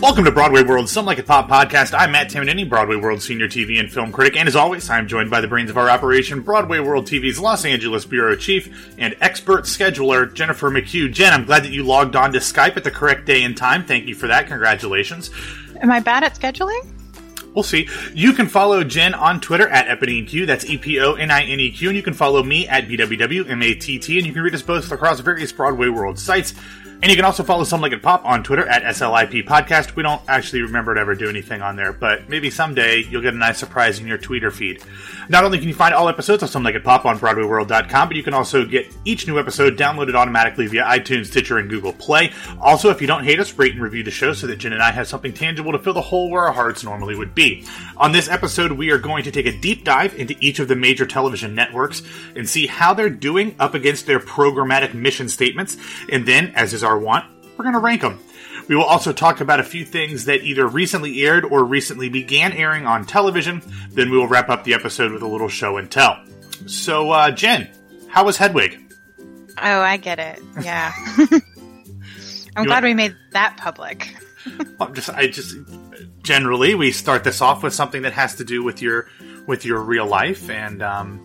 Welcome to Broadway World, Some Like It Pop podcast. I'm Matt Tamanini, Broadway World senior TV and film critic, and as always, I'm joined by the brains of our operation, Broadway World TV's Los Angeles bureau chief and expert scheduler, Jennifer McHugh. Jen, I'm glad that you logged on to Skype at the correct day and time. Thank you for that. Congratulations. Am I bad at scheduling? We'll see. You can follow Jen on Twitter at EponineQ. That's E P O N I N E Q. And you can follow me at BWWMATT. And you can read us both across various Broadway World sites. And you can also follow Some Like It Pop on Twitter at SLIP Podcast. We don't actually remember to ever do anything on there, but maybe someday you'll get a nice surprise in your Twitter feed. Not only can you find all episodes of Some Like It Pop on BroadwayWorld.com, but you can also get each new episode downloaded automatically via iTunes, Stitcher, and Google Play. Also, if you don't hate us, rate and review the show so that Jen and I have something tangible to fill the hole where our hearts normally would be. On this episode, we are going to take a deep dive into each of the major television networks and see how they're doing up against their programmatic mission statements. And then, as is our want, we're going to rank them. We will also talk about a few things that either recently aired or recently began airing on television. Then we will wrap up the episode with a little show and tell. So, uh, Jen, how was Hedwig? Oh, I get it. Yeah. I'm You glad we made that public. I'm just, I just generally we start this off with something that has to do with your with your real life, and um,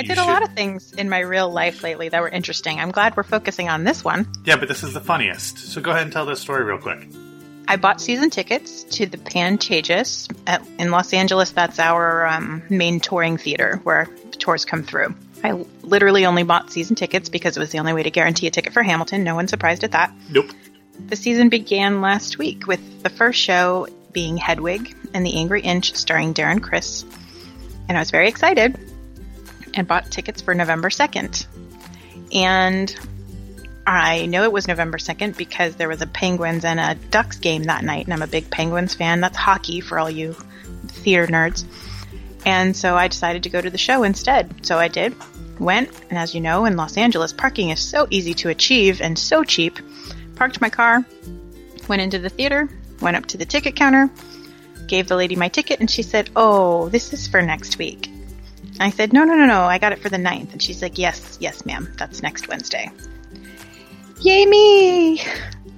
I did a lot of things in my real life lately that were interesting. I'm glad we're focusing on this one. Yeah, but this is the funniest. So go ahead and tell this story real quick. I bought season tickets to the Pantages at, in Los Angeles. That's our um, main touring theater where tours come through. I literally only bought season tickets because it was the only way to guarantee a ticket for Hamilton. No one's surprised at that. Nope. The season began last week with the first show being Hedwig and the Angry Inch starring Darren Criss. And I was very excited and bought tickets for November 2nd. And I know it was November 2nd because there was a Penguins and a Ducks game that night, and I'm a big Penguins fan. That's hockey for all you theater nerds. And so I decided to go to the show instead. So I did, went, and as you know, in Los Angeles, parking is so easy to achieve and so cheap. Parked my car, went into the theater, went up to the ticket counter, gave the lady my ticket, and she said, Oh, this is for next week. I said, No, no, no, no, I got it for the 9th. And she's like, Yes, yes, ma'am, that's next Wednesday. Yay me!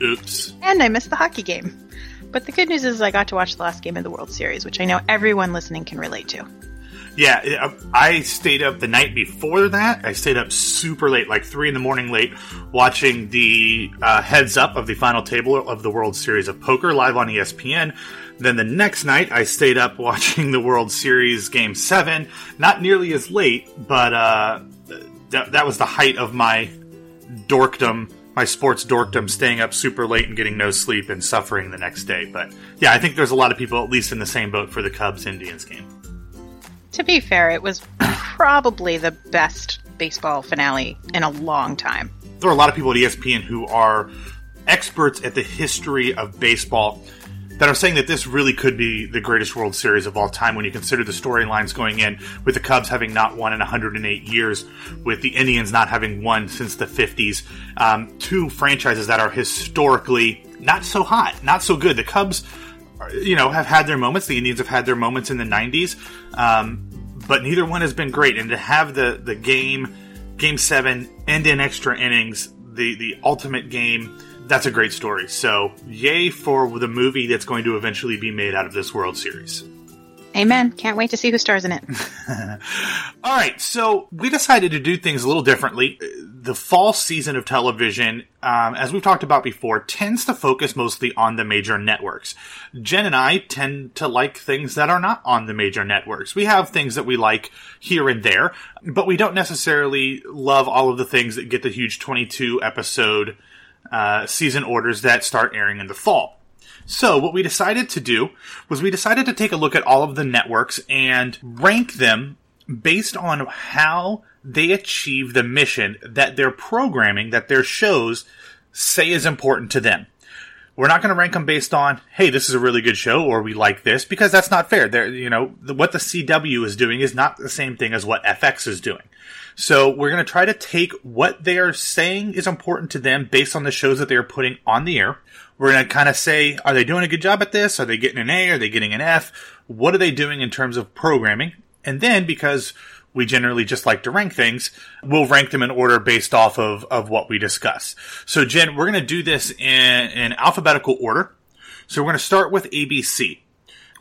Oops. And I missed the hockey game. But the good news is I got to watch the last game of the World Series, which I know everyone listening can relate to. Yeah, I stayed up the night before that. I stayed up super late, like three in the morning late, watching the uh, heads up of the final table of the World Series of Poker live on ESPN. Then the next night, I stayed up watching the World Series Game Seven. Not nearly as late, but uh, that that was the height of my dorkdom, my sports dorkdom, staying up super late and getting no sleep and suffering the next day. But yeah, I think there's a lot of people at least in the same boat for the Cubs Indians game. To be fair, it was probably the best baseball finale in a long time. there are a lot of people at ESPN who are experts at the history of baseball that are saying that this really could be the greatest World Series of all time when you consider the storylines going in with the Cubs having not won in 108 years, with the Indians not having won since the 50s. Um, two franchises that are historically not so hot, not so good. The Cubs, you know, have had their moments. The Indians have had their moments in the 90s, um, but neither one has been great. And to have the the game, Game Seven, end in extra innings, the the ultimate game. That's a great story. So, yay for the movie that's going to eventually be made out of this World Series. Amen. Can't wait to see who stars in it. All right, so we decided to do things a little differently. The fall season of television, um, as we've talked about before, tends to focus mostly on the major networks. Jen and I tend to like things that are not on the major networks. We have things that we like here and there, but we don't necessarily love all of the things that get the huge 22 episode uh, season orders that start airing in the fall. So what we decided to do was we decided to take a look at all of the networks and rank them based on how they achieve the mission that their programming, that their shows say is important to them. We're not going to rank them based on, hey, this is a really good show or we like this because that's not fair. They're, you know, what the CW is doing is not the same thing as what FX is doing. So we're going to try to take what they are saying is important to them based on the shows that they are putting on the air. We're going to kind of say, are they doing a good job at this? Are they getting an A? Are they getting an F? What are they doing in terms of programming? And then because we generally just like to rank things, we'll rank them in order based off of, of what we discuss. So Jen, we're going to do this in, in alphabetical order. So we're going to start with ABC.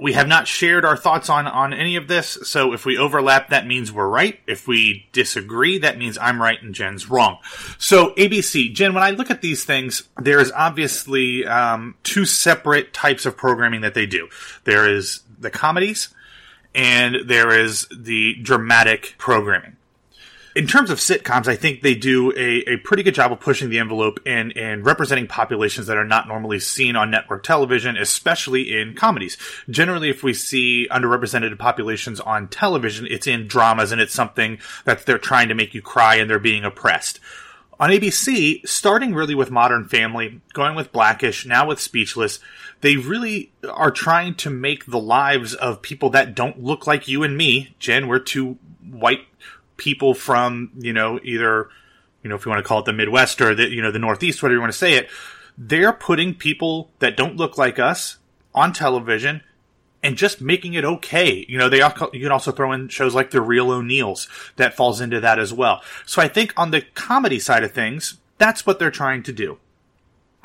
We have not shared our thoughts on, on any of this, so if we overlap, that means we're right. If we disagree, that means I'm right and Jen's wrong. So ABC, Jen, when I look at these things, there is obviously um, two separate types of programming that they do. There is the comedies, and there is the dramatic programming in terms of sitcoms, I think they do a, a pretty good job of pushing the envelope and, and representing populations that are not normally seen on network television, especially in comedies. Generally, if we see underrepresented populations on television, it's in dramas and it's something that they're trying to make you cry and they're being oppressed. On ABC, starting really with Modern Family, going with Blackish, now with Speechless, they really are trying to make the lives of people that don't look like you and me. Jen, we're two white people from, you know, either, you know, if you want to call it the Midwest or the, you know, the Northeast, whatever you want to say it, they're putting people that don't look like us on television and just making it okay. You know, they you can also throw in shows like The Real O'Neals that falls into that as well. So I think on the comedy side of things, that's what they're trying to do.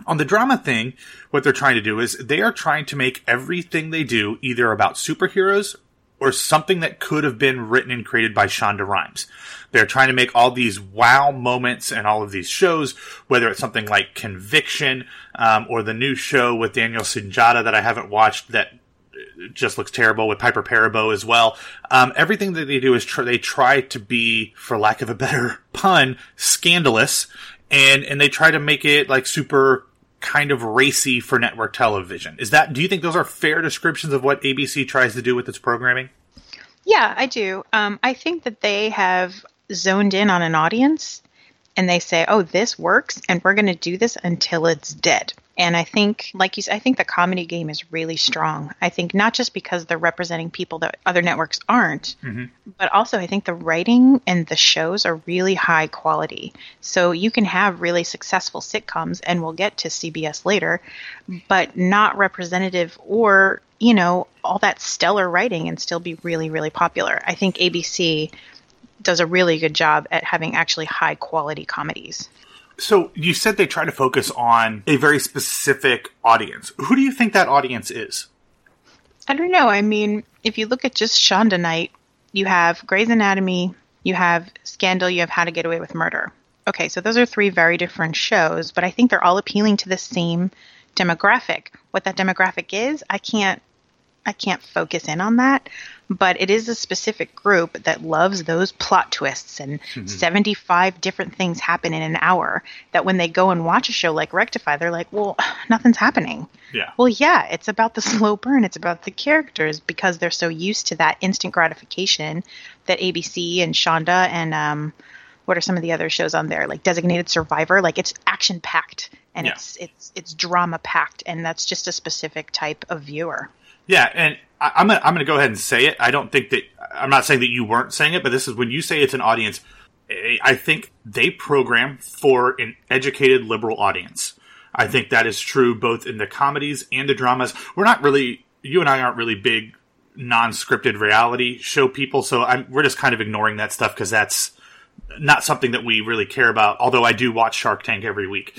On the drama thing, what they're trying to do is they are trying to make everything they do either about superheroes or something that could have been written and created by Shonda Rhimes. They're trying to make all these wow moments and all of these shows, whether it's something like Conviction um, or the new show with Daniel Sunjata that I haven't watched that just looks terrible with Piper Perabo as well. Um, everything that they do is tr- they try to be, for lack of a better pun, scandalous, and and they try to make it like super kind of racy for network television. Is that do you think those are fair descriptions of what ABC tries to do with its programming? Yeah, I do. Um, I think that they have zoned in on an audience and they say, "Oh, this works, and we're going to do this until it's dead." And I think, like you said, I think the comedy game is really strong. I think not just because they're representing people that other networks aren't, mm-hmm. but also I think the writing and the shows are really high quality. So you can have really successful sitcoms, and we'll get to CBS later, but not representative or, you know, all that stellar writing and still be really, really popular. I think ABC does a really good job at having actually high quality comedies. So you said they try to focus on a very specific audience. Who do you think that audience is? I don't know. I mean, if you look at just Shonda Night, you have Grey's Anatomy, you have Scandal, you have How to Get Away with Murder. Okay, so those are three very different shows, but I think they're all appealing to the same demographic. What that demographic is, I can't I can't focus in on that but it is a specific group that loves those plot twists and mm-hmm. 75 different things happen in an hour that when they go and watch a show like Rectify, they're like, well, nothing's happening. Yeah. Well, yeah, it's about the slow burn. It's about the characters because they're so used to that instant gratification that ABC and Shonda and, um, what are some of the other shows on there like designated survivor like it's action packed and yeah. it's it's it's drama packed and that's just a specific type of viewer yeah and I, am gonna, I'm going to go ahead and say it. I don't think that I'm not saying that you weren't saying it, but this is when you say it's an audience. I think they program for an educated liberal audience. I think that is true both in the comedies and the dramas. We're not really, you and I aren't really big non-scripted reality show people, so I'm, we're just kind of ignoring that stuff because that's not something that we really care about. Although I do watch Shark Tank every week.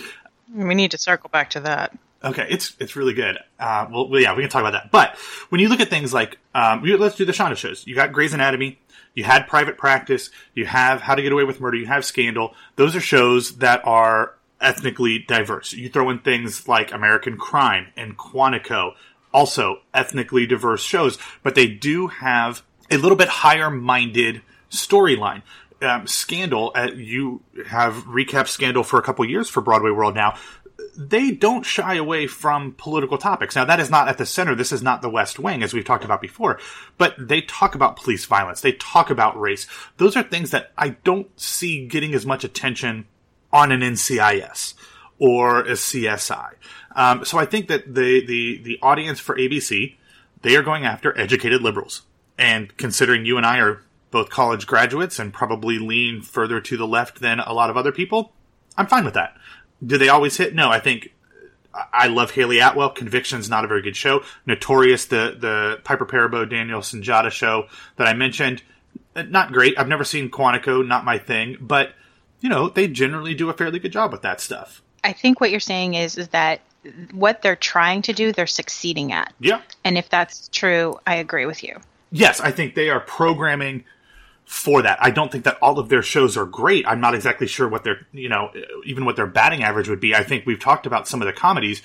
We need to circle back to that. Okay, it's it's really good. Uh, well, yeah, we can talk about that. But when you look at things like, um, let's do the Shonda shows. You got Grey's Anatomy, you had Private Practice, you have How to Get Away with Murder, you have Scandal. Those are shows that are ethnically diverse. You throw in things like American Crime and Quantico, also ethnically diverse shows, but they do have a little bit higher minded storyline. Um, Scandal, uh, you have recapped Scandal for a couple years for Broadway World now they don't shy away from political topics. Now, that is not at the center. This is not the West Wing, as we've talked about before, but they talk about police violence. They talk about race. Those are things that I don't see getting as much attention on an NCIS or a CSI. Um, so I think that the, the, the audience for ABC, they are going after educated liberals. And considering you and I are both college graduates and probably lean further to the left than a lot of other people, I'm fine with that. Do they always hit? No, I think I love Hayley Atwell. Conviction's not a very good show. Notorious, the the Piper Perabo Daniel Sunjata show that I mentioned, eh, not great. I've never seen Quantico, not my thing, but you know they generally do a fairly good job with that stuff. I think what you're saying is is that what they're trying to do, they're succeeding at. Yeah. And if that's true, I agree with you. Yes, I think they are programming for that. I don't think that all of their shows are great. I'm not exactly sure what their, you know, even what their batting average would be. I think we've talked about some of the comedies.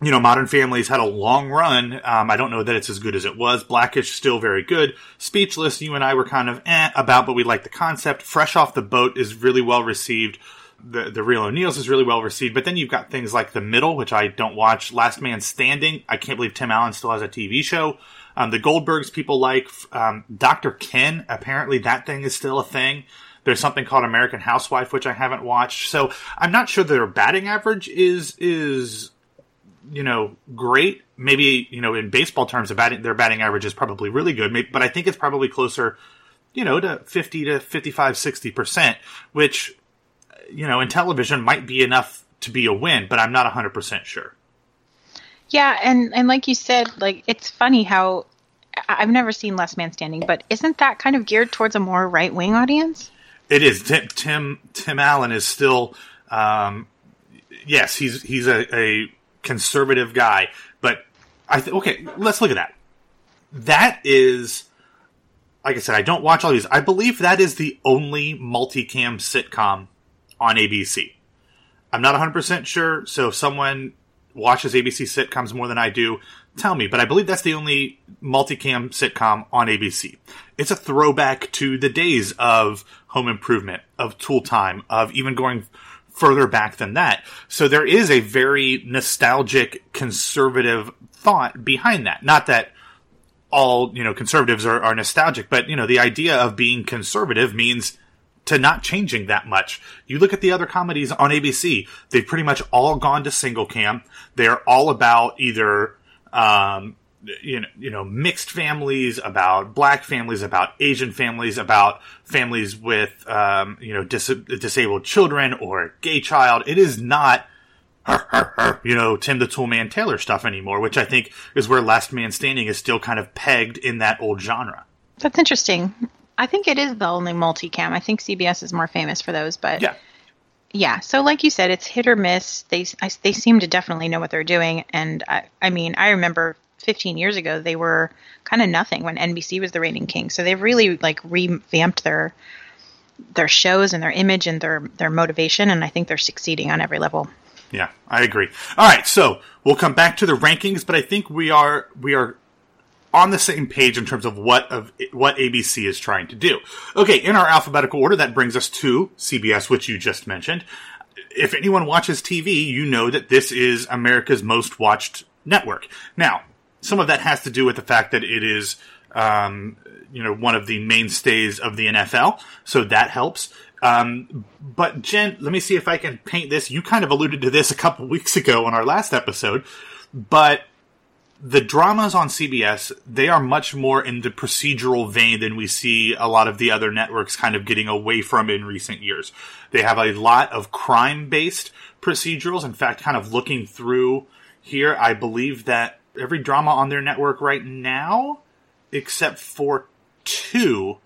You know, Modern Family's had a long run. Um, I don't know that it's as good as it was. Blackish still very good. Speechless, you and I were kind of eh about, but we like the concept. Fresh Off the Boat is really well received. The the Real O'Neals is really well received, but then you've got things like The Middle, which I don't watch. Last Man Standing, I can't believe Tim Allen still has a TV show. Um, the Goldbergs people like. Um, Dr. Ken, apparently that thing is still a thing. There's something called American Housewife, which I haven't watched. So I'm not sure their batting average is is you know great. Maybe you know in baseball terms, batting, their batting average is probably really good. Maybe, but I think it's probably closer, you know, to 50 to 55, 60 percent, which you know in television might be enough to be a win, but I'm not 100 percent sure. Yeah, and and like you said, like it's funny how I've never seen Last Man Standing, but isn't that kind of geared towards a more right wing audience? It is. Tim Tim, Tim Allen is still, um, yes, he's he's a, a conservative guy, but I th- okay. Let's look at that. That is, like I said, I don't watch all these. I believe that is the only multicam sitcom on ABC. I'm not 100 percent sure, so if someone watches ABC sitcoms more than I do, tell me. But I believe that's the only multicam sitcom on ABC. It's a throwback to the days of Home Improvement, of Tool Time, of even going further back than that. So there is a very nostalgic, conservative thought behind that. Not that all, you know, conservatives are, are nostalgic, but, you know, the idea of being conservative means to not changing that much. You look at the other comedies on ABC, they've pretty much all gone to single cam. They're all about either, um, you know, you know, mixed families, about black families, about Asian families, about families with, um, you know, dis- disabled children or gay child. It is not, you know, Tim the Toolman Taylor stuff anymore, which I think is where Last Man Standing is still kind of pegged in that old genre. That's interesting. I think it is the only multicam. I think CBS is more famous for those, but Yeah. yeah. So like you said, it's hit or miss. They I, they seem to definitely know what they're doing, and I I mean I remember 15 years ago they were kind of nothing when NBC was the reigning king. So they've really like revamped their their shows and their image and their their motivation, and I think they're succeeding on every level. Yeah, I agree. All right, so we'll come back to the rankings, but I think we are we are on the same page in terms of what of what ABC is trying to do. Okay, in our alphabetical order, that brings us to CBS, which you just mentioned. If anyone watches TV, you know that this is America's most watched network. Now, some of that has to do with the fact that it is, um, you know, one of the mainstays of the NFL, so that helps. Um, but Jen, let me see if I can paint this. You kind of alluded to this a couple weeks ago on our last episode, but the dramas on CBS, they are much more in the procedural vein than we see a lot of the other networks kind of getting away from in recent years. They have a lot of crime based procedurals. In fact, kind of looking through here, I believe that every drama on their network right now, except for two,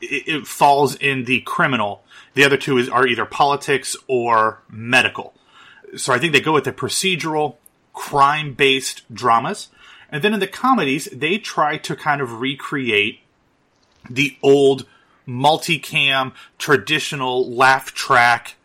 it, it falls in the criminal. The other two is, are either politics or medical. So I think they go with the procedural crime based dramas. And then in the comedies, they try to kind of recreate the old multicam, traditional laugh track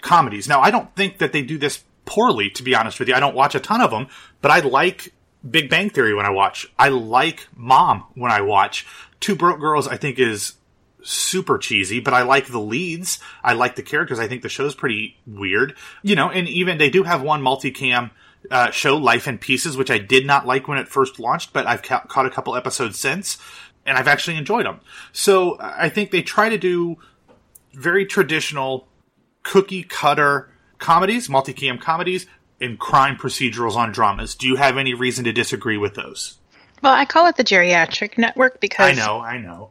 comedies. Now, I don't think that they do this poorly, to be honest with you. I don't watch a ton of them, but I like Big Bang Theory when I watch. I like Mom when I watch. Two Broke Girls, I think, is super cheesy, but I like the leads. I like the characters. I think the show's pretty weird. You know, and even they do have one multicam uh, show, Life in Pieces, which I did not like when it first launched, but I've ca- caught a couple episodes since, and I've actually enjoyed them. So I think they try to do very traditional cookie cutter comedies, multicam comedies, and crime procedurals on dramas. Do you have any reason to disagree with those? Well, I call it the geriatric network because I know, I know.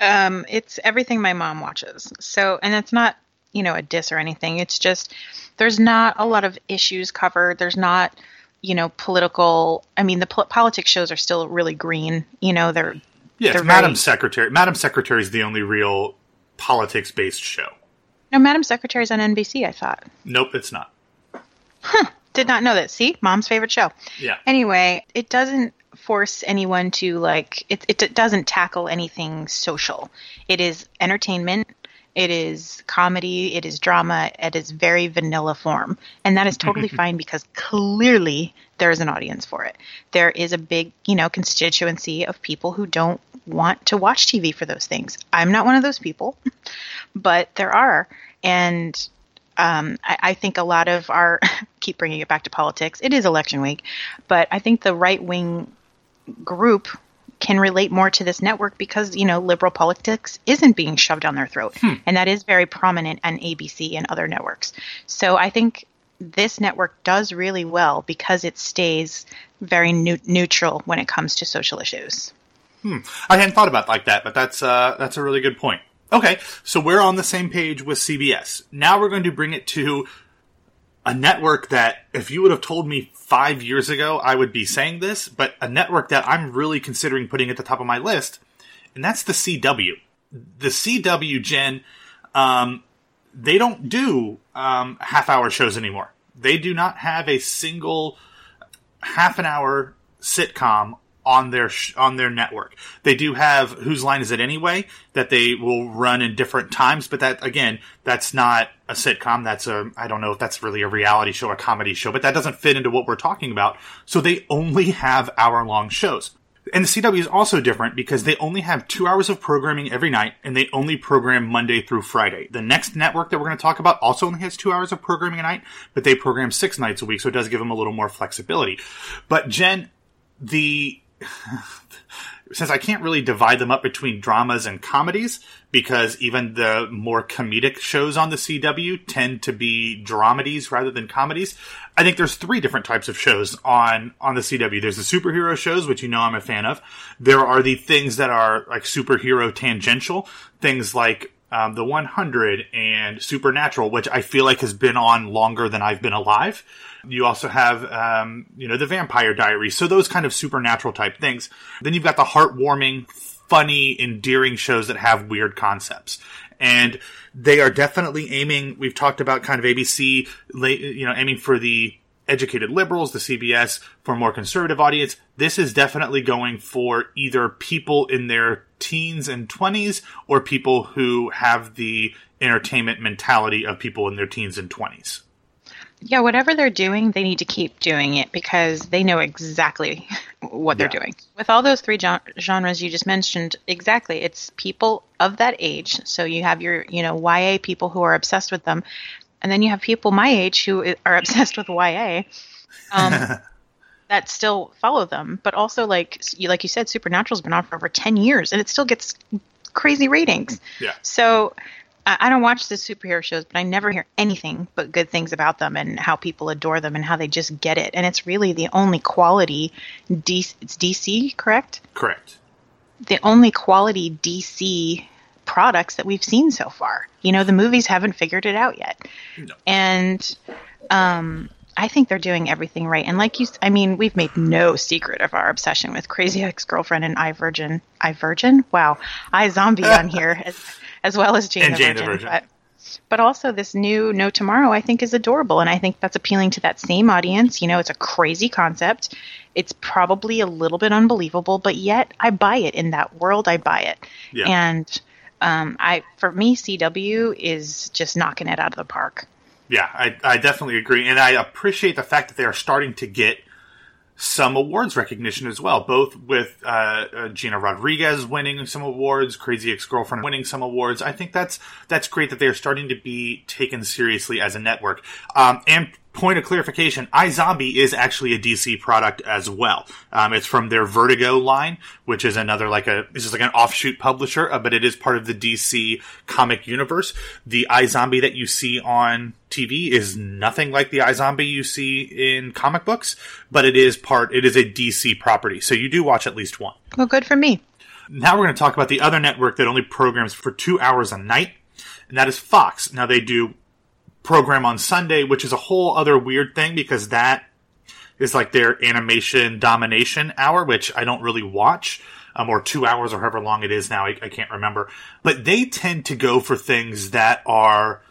um, it's everything my mom watches. So, and it's not, you know, a diss or anything. It's just there's not a lot of issues covered. There's not, you know, political. I mean, the pol- politics shows are still really green. You know, they're Yes, They're Madam very- Secretary. Madam Secretary is the only real politics based show. no Madam Secretary's on NBC. I thought. Nope, it's not. Huh. Did not know that. See, mom's favorite show. Yeah. Anyway, it doesn't force anyone to like it, it doesn't tackle anything social. It is entertainment. It is comedy. It is drama. It is very vanilla form. And that is totally fine because clearly there is an audience for it. There is a big, you know, constituency of people who don't want to watch TV for those things. I'm not one of those people, but there are. And um, I, I, think a lot of our keep bringing it back to politics. It is election week, but I think the right wing group can relate more to this network because you know liberal politics isn't being shoved down their throat, hmm. and that is very prominent on ABC and other networks. So I think this network does really well because it stays very ne- neutral when it comes to social issues. Hmm. I hadn't thought about like that, but that's uh, that's a really good point. Okay, so we're on the same page with CBS. Now we're going to bring it to a network that, if you would have told me five years ago, I would be saying this, but a network that I'm really considering putting at the top of my list, and that's the CW. The CW, Jen, um, they don't do um, half hour shows anymore. They do not have a single half an hour sitcom on their sh- on their network. They do have whose line is it anyway that they will run in different times, but that again, that's not a sitcom. That's a I don't know if that's really a reality show, a comedy show, but that doesn't fit into what we're talking about. So they only have hour long shows. And the CW is also different because they only have two hours of programming every night and they only program Monday through Friday. The next network that we're going to talk about also only has two hours of programming a night, but they program six nights a week, so it does give them a little more flexibility. But Jen, the since I can't really divide them up between dramas and comedies, because even the more comedic shows on the CW tend to be dramedies rather than comedies. I think there's three different types of shows on, on the CW. There's the superhero shows, which you know I'm a fan of. There are the things that are like superhero tangential, things like um, the 100 and Supernatural, which I feel like has been on longer than I've been alive. You also have, um, you know, the Vampire Diaries. So those kind of supernatural type things. Then you've got the heartwarming, funny, endearing shows that have weird concepts. And they are definitely aiming, we've talked about kind of ABC, you know, aiming for the educated liberals, the CBS, for a more conservative audience. This is definitely going for either people in their teens and 20s or people who have the entertainment mentality of people in their teens and 20s. Yeah, whatever they're doing, they need to keep doing it because they know exactly what they're yeah. doing. With all those three genres you just mentioned, exactly, it's people of that age. So you have your, you know, YA people who are obsessed with them, and then you have people my age who are obsessed with YA. Um, that still follow them, but also like you like you said, Supernatural's been on for over ten years, and it still gets crazy ratings. Yeah. So I don't watch the superhero shows, but I never hear anything but good things about them and how people adore them and how they just get it. And it's really the only quality DC, it's DC, correct? Correct. The only quality DC products that we've seen so far. You know, the movies haven't figured it out yet. No. And um, I think they're doing everything right. And like you, I mean, we've made no secret of our obsession with Crazy Ex-Girlfriend and I Virgin. I Virgin? Wow. iZombie on here. As, as well as Jane, and the, Jane Virgin, Virgin. But, but also this new No Tomorrow I think is adorable and I think that's appealing to that same audience. You know, it's a crazy concept. It's probably a little bit unbelievable, but yet I buy it in that world. I buy it. Yeah. And um, I for me CW is just knocking it out of the park. Yeah, I, I definitely agree, and I appreciate the fact that they are starting to get some awards recognition as well, both with uh, uh, Gina Rodriguez winning some awards, Crazy Ex-Girlfriend winning some awards. I think that's that's great that they are starting to be taken seriously as a network. Um, and point of clarification, iZombie is actually a DC product as well. Um, it's from their Vertigo line, which is another like a this is like an offshoot publisher, uh, but it is part of the DC comic universe. The iZombie that you see on TV is nothing like the iZombie you see in comic books, but it is part. It is a DC property, so you do watch at least one. Well, good for me. Now we're going to talk about the other network that only programs for two hours a night, and that is Fox. Now they do program on Sunday, which is a whole other weird thing because that is like their animation domination hour, which I don't really watch. Um, or two hours or however long it is now. I, I, can't remember. But they tend to go for things that are,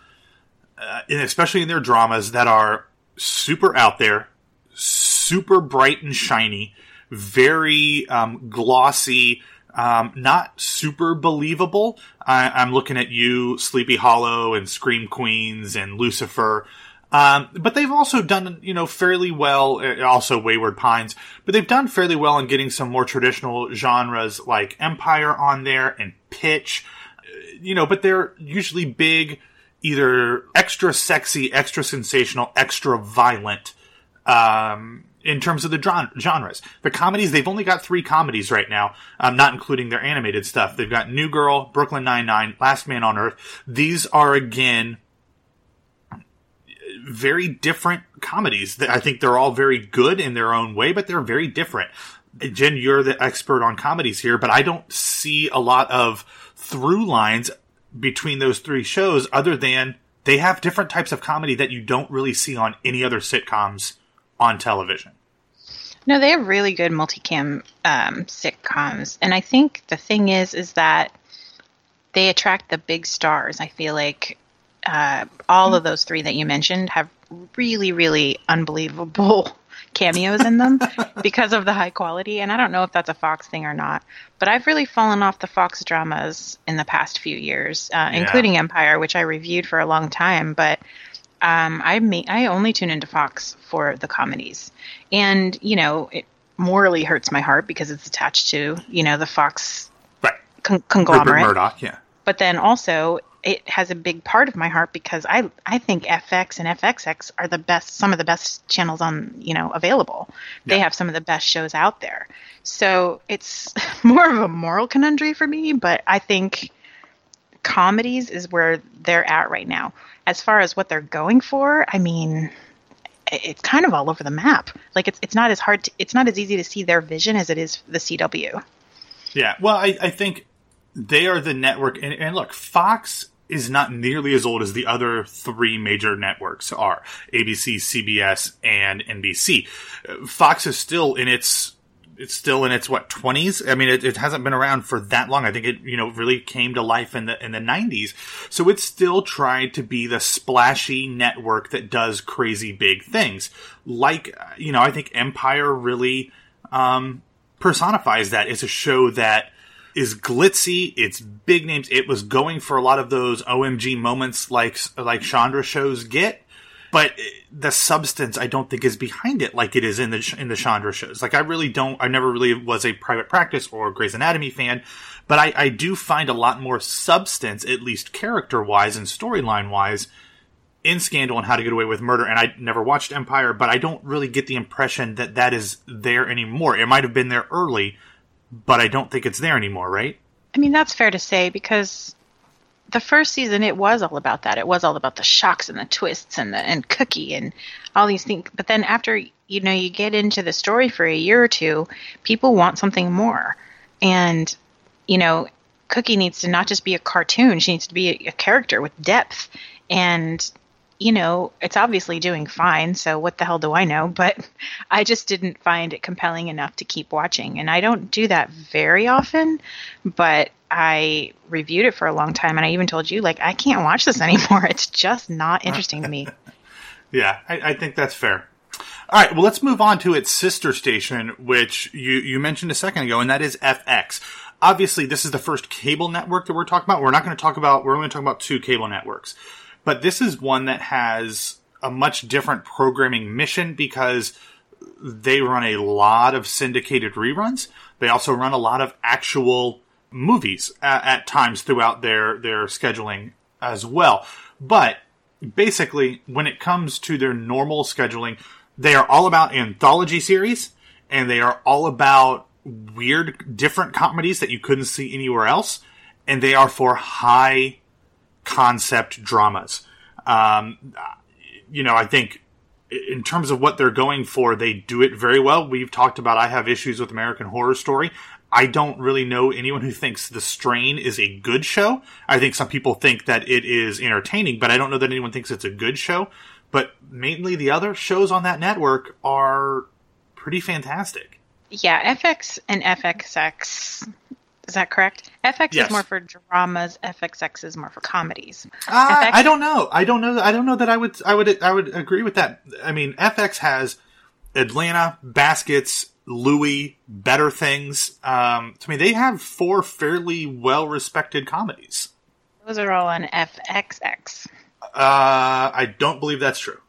uh, especially in their dramas, that are super out there, super bright and shiny, very um, glossy, um, not super believable. I, am looking at you, Sleepy Hollow, and Scream Queens, and Lucifer. Um, but they've also done, you know, fairly well, uh, also Wayward Pines, but they've done fairly well in getting some more traditional genres like Empire on there and Pitch, uh, you know, but they're usually big, either extra sexy, extra sensational, extra violent, um, in terms of the genres. The comedies, they've only got three comedies right now, um, not including their animated stuff. They've got New Girl, Brooklyn Nine-Nine, Last Man on Earth. These are, again, very different comedies. I think they're all very good in their own way, but they're very different. Jen, you're the expert on comedies here, but I don't see a lot of through lines between those three shows other than they have different types of comedy that you don't really see on any other sitcoms on television. No, they have really good multicam um, sitcoms, and I think the thing is, is that they attract the big stars. I feel like uh, all of those three that you mentioned have really, really unbelievable cameos in them because of the high quality. And I don't know if that's a Fox thing or not, but I've really fallen off the Fox dramas in the past few years, uh, yeah. including Empire, which I reviewed for a long time. But um, I may, I only tune into Fox for the comedies, and you know it morally hurts my heart because it's attached to you know the Fox right. con- conglomerate. Rupert Murdoch, yeah. But then also it has a big part of my heart because I I think FX and FXX are the best some of the best channels on you know available. They have some of the best shows out there. So it's more of a moral conundrum for me, but I think comedies is where they're at right now. As far as what they're going for, I mean it's kind of all over the map. Like it's it's not as hard to, it's not as easy to see their vision as it is the CW. Yeah. Well, I, I think they are the network and, and look, Fox is not nearly as old as the other three major networks are ABC, CBS, and NBC. Fox is still in its it's still in its what twenties. I mean, it, it, hasn't been around for that long. I think it you know really came to life in the in the nineties. So it's still tried to be the splashy network that does crazy big things. Like you know, I think Empire really um, personifies that. It's a show that is glitzy. It's big names. It was going for a lot of those OMG moments like like Shonda shows get, but the substance I don't think is behind it like it is in the in the Shonda shows. Like I really don't. I never really was a Private Practice or Grey's Anatomy fan, but I, I do find a lot more substance, at least character wise and storyline wise. In Scandal and How to Get Away with Murder, and I never watched Empire, but I don't really get the impression that that is there anymore. It might have been there early, but I don't think it's there anymore, right? I mean, that's fair to say because the first season it was all about that. It was all about the shocks and the twists and the and Cookie and all these things. But then after you know you get into the story for a year or two, people want something more. And you know, Cookie needs to not just be a cartoon, she needs to be a, a character with depth. And you know, it's obviously doing fine, so what the hell do I know? But I just didn't find it compelling enough to keep watching. And I don't do that very often, but I reviewed it for a long time and I even told you, like, I can't watch this anymore. It's just not interesting to me. yeah, I, I think that's fair. All right, well, let's move on to its sister station, which you, you mentioned a second ago, and that is FX. Obviously, this is the first cable network that we're talking about. We're not going to talk about, we're going to talk about two cable networks. But this is one that has a much different programming mission because they run a lot of syndicated reruns. They also run a lot of actual movies at, at times throughout their their scheduling as well. But basically, when it comes to their normal scheduling, they are all about anthology series and they are all about weird, different comedies that you couldn't see anywhere else. And they are for high concept dramas. Um, you know, I think in terms of what they're going for, they do it very well. We've talked about I have issues with American Horror Story. I don't really know anyone who thinks The Strain is a good show. I think some people think that it is entertaining, but I don't know that anyone thinks it's a good show. But mainly the other shows on that network are pretty fantastic. Yeah, FX and FXX Is that correct? FX Yes. is more for dramas. FXX is more for comedies. Uh, FX I don't know. I don't know. I don't know that I would. I would. I would agree with that. I mean, FX has Atlanta, Baskets, Louie, Better Things. Um, to me, they have four fairly well-respected comedies. Those are all on FXX. Uh, I don't believe that's true.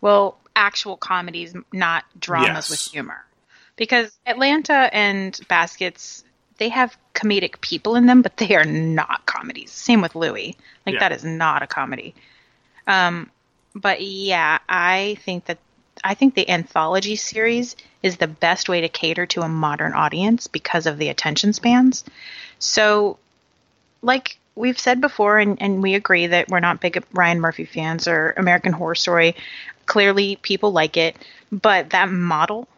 Well, actual comedies, not dramas Yes. with humor. Because Atlanta and Baskets, they have comedic people in them, but they are not comedies. Same with Louie. Like Yeah. that is not a comedy. Um, but yeah, I think that I think the anthology series is the best way to cater to a modern audience because of the attention spans. So, like we've said before, and, and we agree that we're not big Ryan Murphy fans or American Horror Story. Clearly, people like it, but that model,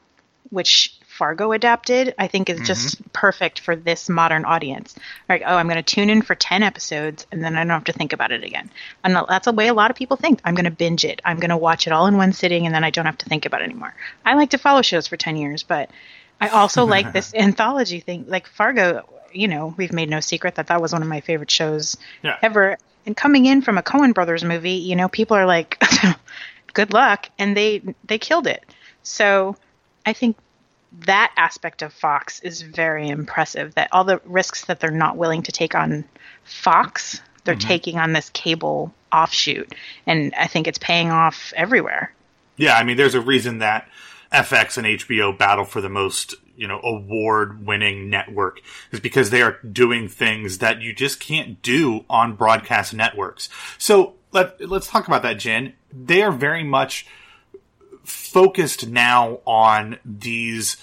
which Fargo adapted, I think is just mm-hmm. perfect for this modern audience. Like, oh, I'm going to tune in for 10 episodes and then I don't have to think about it again. And that's a way a lot of people think. I'm going to binge it. I'm going to watch it all in one sitting and then I don't have to think about it anymore. I like to follow shows for 10 years, but I also like this anthology thing. Like Fargo, you know, we've made no secret that that was one of my favorite shows Yeah. ever. And coming in from a Coen Brothers movie, you know, people are like, "Good luck," and they they killed it. So, I think that aspect of Fox is very impressive. That all the risks that they're not willing to take on Fox, they're mm-hmm. taking on this cable offshoot, and I think it's paying off everywhere. Yeah, I mean, there's a reason that FX and HBO battle for the most, you know, award-winning network is because they are doing things that you just can't do on broadcast networks. So let let's talk about that, Jen. They are very much focused now on these.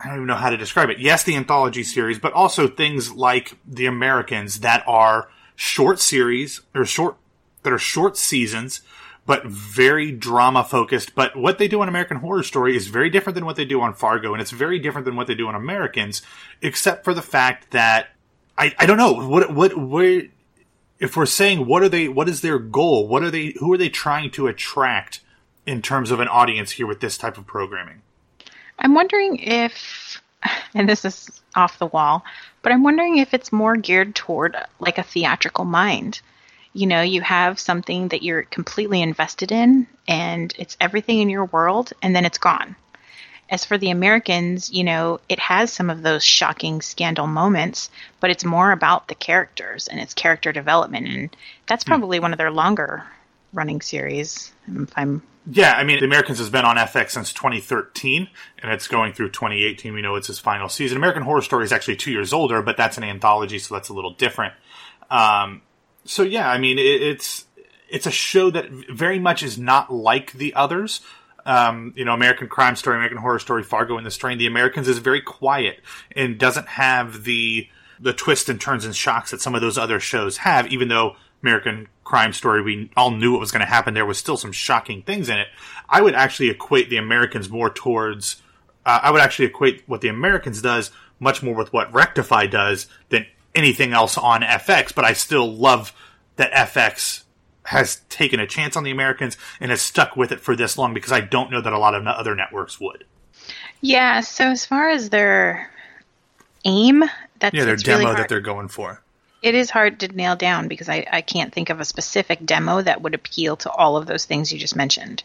I don't even know how to describe it. Yes, the anthology series, but also things like The Americans that are short series or short that are short seasons, but very drama focused. But what they do on American Horror Story is very different than what they do on Fargo, and it's very different than what they do on Americans, except for the fact that I, I don't know what what where if we're saying what are they what is their goal? What are they who are they trying to attract in terms of an audience here with this type of programming? I'm wondering if, and this is off the wall, but I'm wondering if it's more geared toward like a theatrical mind. You know, you have something that you're completely invested in, and it's everything in your world, and then it's gone. As for the Americans, you know, it has some of those shocking scandal moments, but it's more about the characters and its character development, and that's hmm. probably one of their longer running series. If I'm Yeah, I mean, The Americans has been on FX since 2013, and it's going through 2018. We know it's his final season. American Horror Story is actually two years older, but that's an anthology, so that's a little different. Um, so yeah, I mean, it, it's it's a show that very much is not like the others. Um, you know, American Crime Story, American Horror Story, Fargo, and The Strain. The Americans is very quiet and doesn't have the the twists and turns and shocks that some of those other shows have. Even though American Crime Story, we all knew what was going to happen. There was still some shocking things in it. I would actually equate the Americans more towards. Uh, I would actually equate what the Americans does much more with what Rectify does than anything else on FX. But I still love that FX has taken a chance on the Americans and has stuck with it for this long because I don't know that a lot of other networks would. Yeah, so as far as their aim, that's Yeah, their really demo hard. that they're going for. It is hard to nail down because I, I can't think of a specific demo that would appeal to all of those things you just mentioned.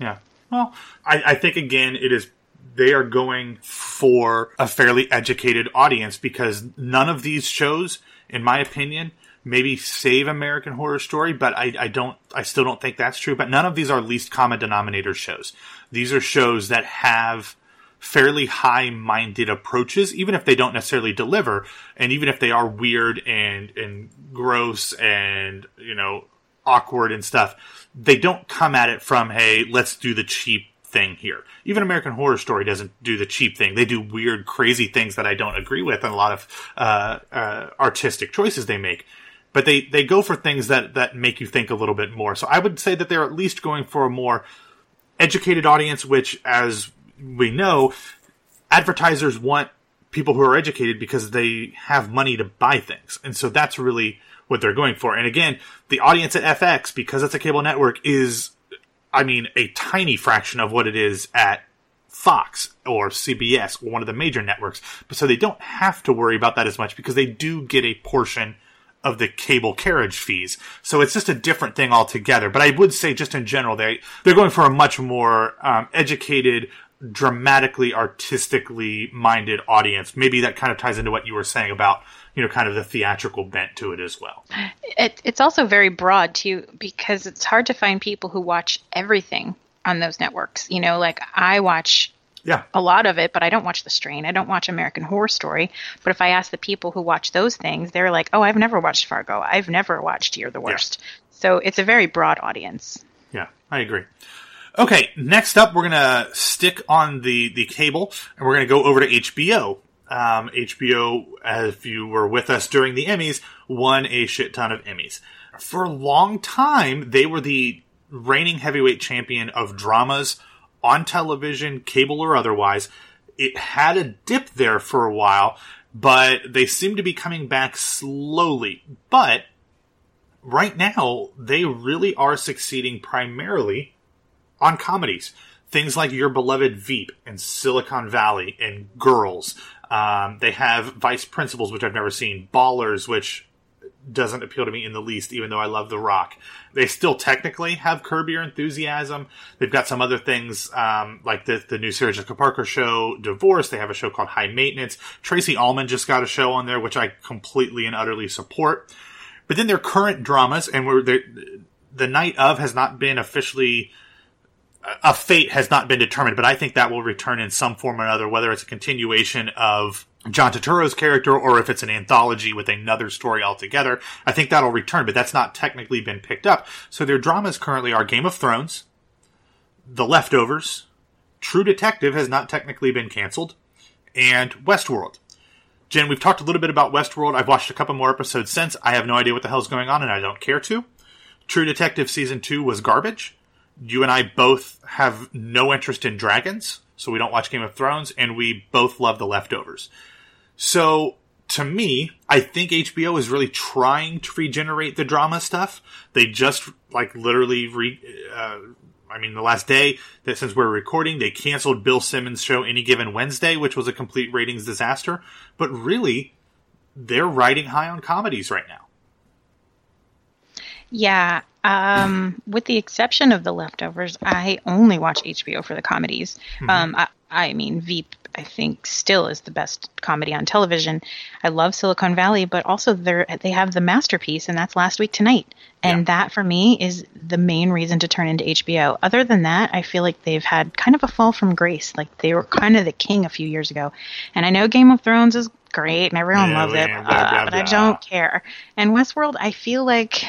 Yeah. Well, I, I think again, it is they are going for a fairly educated audience because none of these shows, in my opinion, maybe save American Horror Story, but I, I don't, I still don't think that's true. But none of these are least common denominator shows. These are shows that have fairly high minded approaches, even if they don't necessarily deliver, and even if they are weird and and gross and you know awkward and stuff, they don't come at it from hey, let's do the cheap thing here. Even American Horror Story doesn't do the cheap thing. They do weird, crazy things that I don't agree with, and a lot of uh, uh, artistic choices they make. But they, they go for things that, that make you think a little bit more. So I would say that they're at least going for a more educated audience, which, as we know, advertisers want people who are educated because they have money to buy things. And so that's really what they're going for. And again, the audience at FX, because it's a cable network, is, I mean, a tiny fraction of what it is at Fox or CBS or one of the major networks. But so they don't have to worry about that as much because they do get a portion of the cable carriage fees. So it's just a different thing altogether. But I would say just in general, they, they're going for a much more um, educated, dramatically, artistically minded audience. Maybe that kind of ties into what you were saying about, you know, kind of the theatrical bent to it as well. It, it's also very broad too, because it's hard to find people who watch everything on those networks. You know, like I watch yeah. a lot of it, but I don't watch The Strain. I don't watch American Horror Story. But if I ask the people who watch those things, they're like, oh, I've never watched Fargo. I've never watched You're the Worst. Yeah. So it's a very broad audience. Yeah, I agree. Okay, next up, we're to stick on the, the cable and we're to go over to HBO. Um, HBO, if you were with us during the Emmys, won a shit ton of Emmys. For a long time, they were the reigning heavyweight champion of dramas on television, cable or otherwise. It had a dip there for a while, but they seem to be coming back slowly. But right now, they really are succeeding primarily on comedies. Things like Your Beloved Veep and Silicon Valley and Girls. Um, they have Vice Principals, which I've never seen. Ballers, which doesn't appeal to me in the least, even though I love The Rock. They still technically have Curb Your Enthusiasm. They've got some other things um, like the, the new Sarah Jessica Parker show, Divorce. They have a show called High Maintenance. Tracey Ullman just got a show on there, which I completely and utterly support. But then their current dramas, and we're the night of has not been officially a fate has not been determined, but I think that will return in some form or another, whether it's a continuation of John Turturro's character or if it's an anthology with another story altogether. I think that'll return, but that's not technically been picked up. So their dramas currently are Game of Thrones, The Leftovers, True Detective has not technically been canceled, and Westworld. Jen, we've talked a little bit about Westworld. I've watched a couple more episodes since. I have no idea what the hell's going on, and I don't care to. True Detective season two was garbage. You and I both have no interest in dragons, so we don't watch Game of Thrones, and we both love The Leftovers. So to me, I think HBO is really trying to regenerate the drama stuff. They just like literally re, uh, I mean, the last day that since we're recording, they canceled Bill Simmons' show Any Given Wednesday, which was a complete ratings disaster. But really, they're riding high on comedies right now. Yeah, um, with the exception of The Leftovers, I only watch HBO for the comedies. Mm-hmm. Um, I, I mean, Veep I think still is the best comedy on television. I love Silicon Valley, but also they they have the masterpiece, and that's Last Week Tonight, and yeah. that for me is the main reason to turn into HBO. Other than that, I feel like they've had kind of a fall from grace. Like they were kind of the king a few years ago, and I know Game of Thrones is great and everyone yeah, loves it, blah, blah, blah, but I don't care. And Westworld, I feel like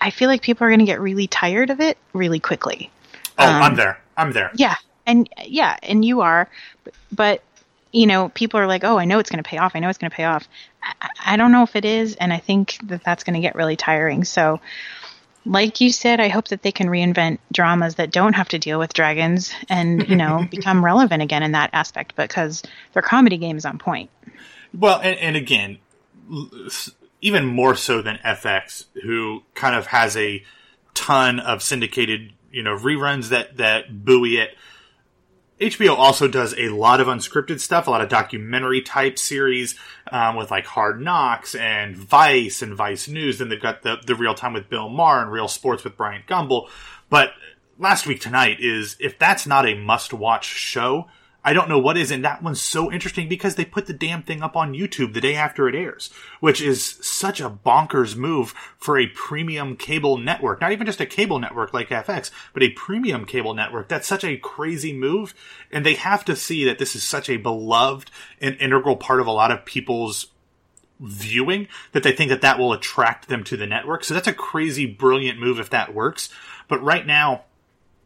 I feel like people are going to get really tired of it really quickly. Oh, um, I'm there. I'm there. Yeah, and yeah, and you are, but you know, people are like, "Oh, I know it's going to pay off. I know it's going to pay off." I, I don't know if it is, and I think that that's going to get really tiring. So, like you said, I hope that they can reinvent dramas that don't have to deal with dragons and you know become relevant again in that aspect because their comedy game is on point. Well, and, and again, even more so than FX, who kind of has a ton of syndicated, you know, reruns that that buoy it HBO also does a lot of unscripted stuff, a lot of documentary type series um, with like Hard Knocks and Vice and Vice News. Then they've got the, the Real Time with Bill Maher and Real Sports with Bryant Gumbel. But last week tonight is if that's not a must watch show, I don't know what is, and that one's so interesting because they put the damn thing up on YouTube the day after it airs, which is such a bonkers move for a premium cable network. Not even just a cable network like FX, but a premium cable network. That's such a crazy move, and they have to see that this is such a beloved and integral part of a lot of people's viewing that they think that that will attract them to the network. So that's a crazy, brilliant move if that works. But right now,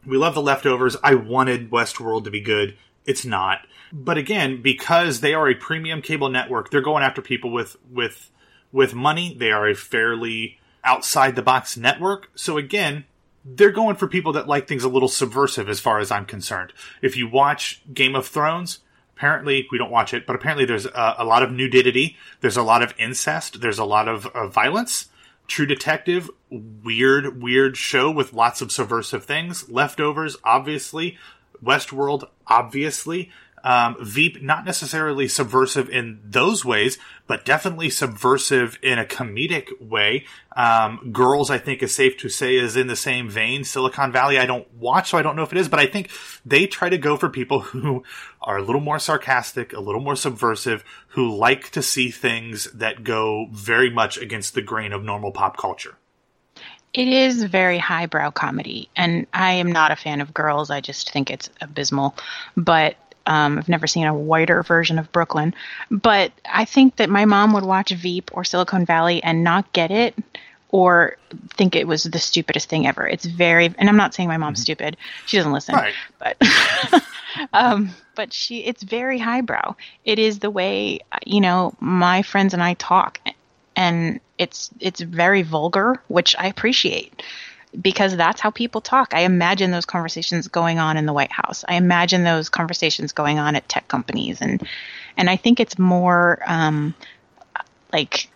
we love the leftovers. I wanted Westworld to be good it's not. But again, because they are a premium cable network, they're going after people with with with money. They are a fairly outside the box network. So again, they're going for people that like things a little subversive as far as I'm concerned. If you watch Game of Thrones, apparently we don't watch it, but apparently there's a, a lot of nudity, there's a lot of incest, there's a lot of, of violence. True Detective, weird, weird show with lots of subversive things. Leftovers, obviously, Westworld, obviously. Um, Veep, not necessarily subversive in those ways, but definitely subversive in a comedic way. Um, Girls, I think, is safe to say, is in the same vein. Silicon Valley, I don't watch, so I don't know if it is, but I think they try to go for people who are a little more sarcastic, a little more subversive, who like to see things that go very much against the grain of normal pop culture. It is very highbrow comedy, and I am not a fan of Girls. I just think it's abysmal. But um, I've never seen a whiter version of Brooklyn, but I think that my mom would watch Veep or Silicon Valley and not get it or think it was the stupidest thing ever. It's very, and I'm not saying my mom's mm-hmm. stupid. She doesn't listen, right. but, um, but she, it's very highbrow. It is the way, you know, my friends and I talk and it's, it's very vulgar, which I appreciate because that's how people talk. I imagine those conversations going on in the White House. I imagine those conversations going on at tech companies, and and I think it's more um, like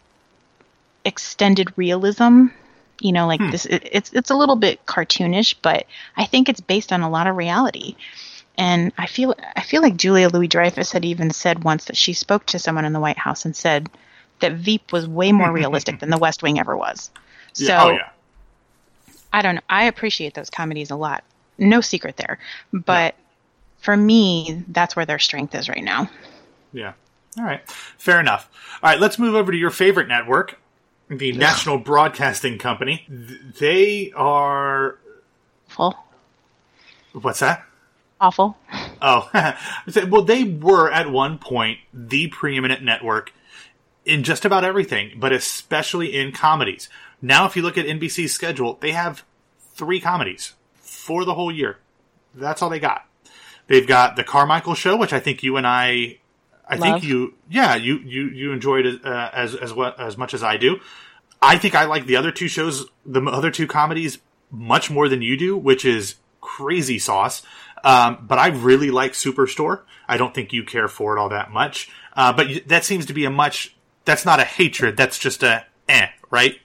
extended realism. You know, like hmm. this. It, it's it's a little bit cartoonish, but I think it's based on a lot of reality. And I feel I feel like Julia Louis Dreyfus had even said once that she spoke to someone in the White House and said that Veep was way more realistic than The West Wing ever was. So yeah. Oh, yeah I don't know. I appreciate those comedies a lot. No secret there. But yeah. for me, that's where their strength is right now. Yeah. All right. Fair enough. All right, let's move over to your favorite network, the National Broadcasting Company. They are full. What's that? Awful. Oh, well, they were at one point the preeminent network in just about everything, but especially in comedies. Now, if you look at NBC's schedule, they have three comedies for the whole year. That's all they got. They've got the Carmichael Show, which I think you and I, I Love. think you, yeah, you you you enjoyed uh, as as well, as much as I do. I think I like the other two shows, the other two comedies, much more than you do, which is Crazy Sauce. Um, but I really like Superstore. I don't think you care for it all that much. Uh, but that seems to be a much. That's not a hatred. That's just a eh, right?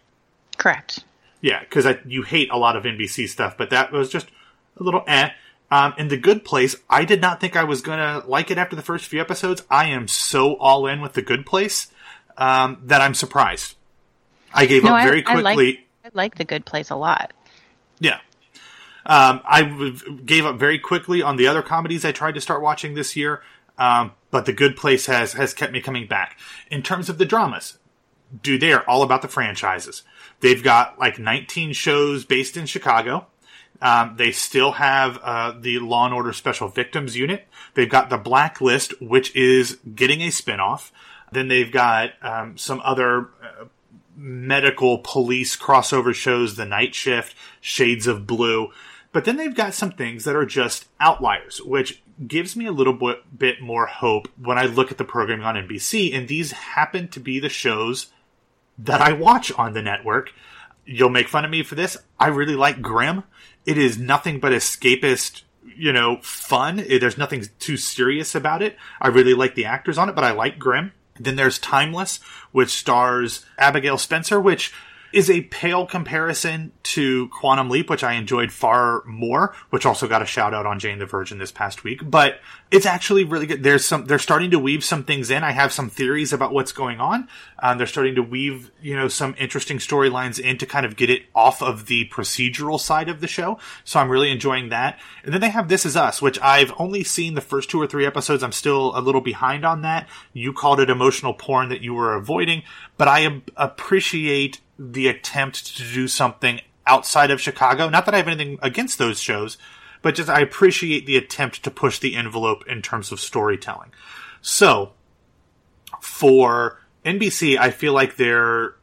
Correct. Yeah, because you hate a lot of NBC stuff, but that was just a little eh. Um, in The Good Place, I did not think I was going to like it after the first few episodes. I am so all in with The Good Place um, that I'm surprised. I gave no, up very quickly. I like, I like The Good Place a lot. Yeah. Um, I w- gave up very quickly on the other comedies I tried to start watching this year, um, but The Good Place has, has kept me coming back. In terms of the dramas, dude, they are all about the franchises. They've got like 19 shows based in Chicago. Um, they still have uh, the Law and Order Special Victims Unit. They've got the Blacklist, which is getting a spinoff. Then they've got um, some other uh, medical police crossover shows, The Night Shift, Shades of Blue. But then they've got some things that are just outliers, which gives me a little bit, bit more hope when I look at the programming on NBC. And these happen to be the shows that I watch on the network. You'll make fun of me for this. I really like Grimm. It is nothing but escapist, you know, fun. There's nothing too serious about it. I really like the actors on it, but I like Grimm. Then there's Timeless, which stars Abigail Spencer, which is a pale comparison to Quantum Leap, which I enjoyed far more, which also got a shout out on Jane the Virgin this past week. But it's actually really good. There's some, they're starting to weave some things in. I have some theories about what's going on. Um, they're starting to weave, you know, some interesting storylines in to kind of get it off of the procedural side of the show. So I'm really enjoying that. And then they have This Is Us, which I've only seen the first two or three episodes. I'm still a little behind on that. You called it emotional porn that you were avoiding, but I appreciate the attempt to do something outside of Chicago. Not that I have anything against those shows, but just I appreciate the attempt to push the envelope in terms of storytelling. So, for NBC, I feel like their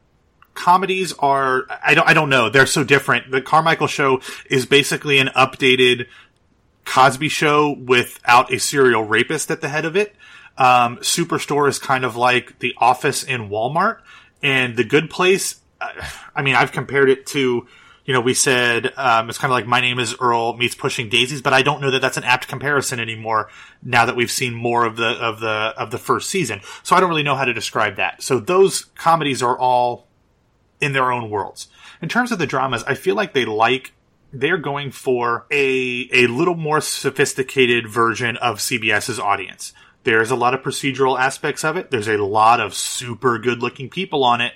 comedies are I don't I don't know they're so different. The Carmichael Show is basically an updated Cosby Show without a serial rapist at the head of it. Um, Superstore is kind of like The Office in Walmart, and The Good Place I mean, I've compared it to, you know, we said um, it's kind of like My Name Is Earl meets Pushing Daisies, but I don't know that that's an apt comparison anymore. Now that we've seen more of the of the of the first season, so I don't really know how to describe that. So those comedies are all in their own worlds. In terms of the dramas, I feel like they like they're going for a a little more sophisticated version of CBS's audience. There's a lot of procedural aspects of it. There's a lot of super good looking people on it.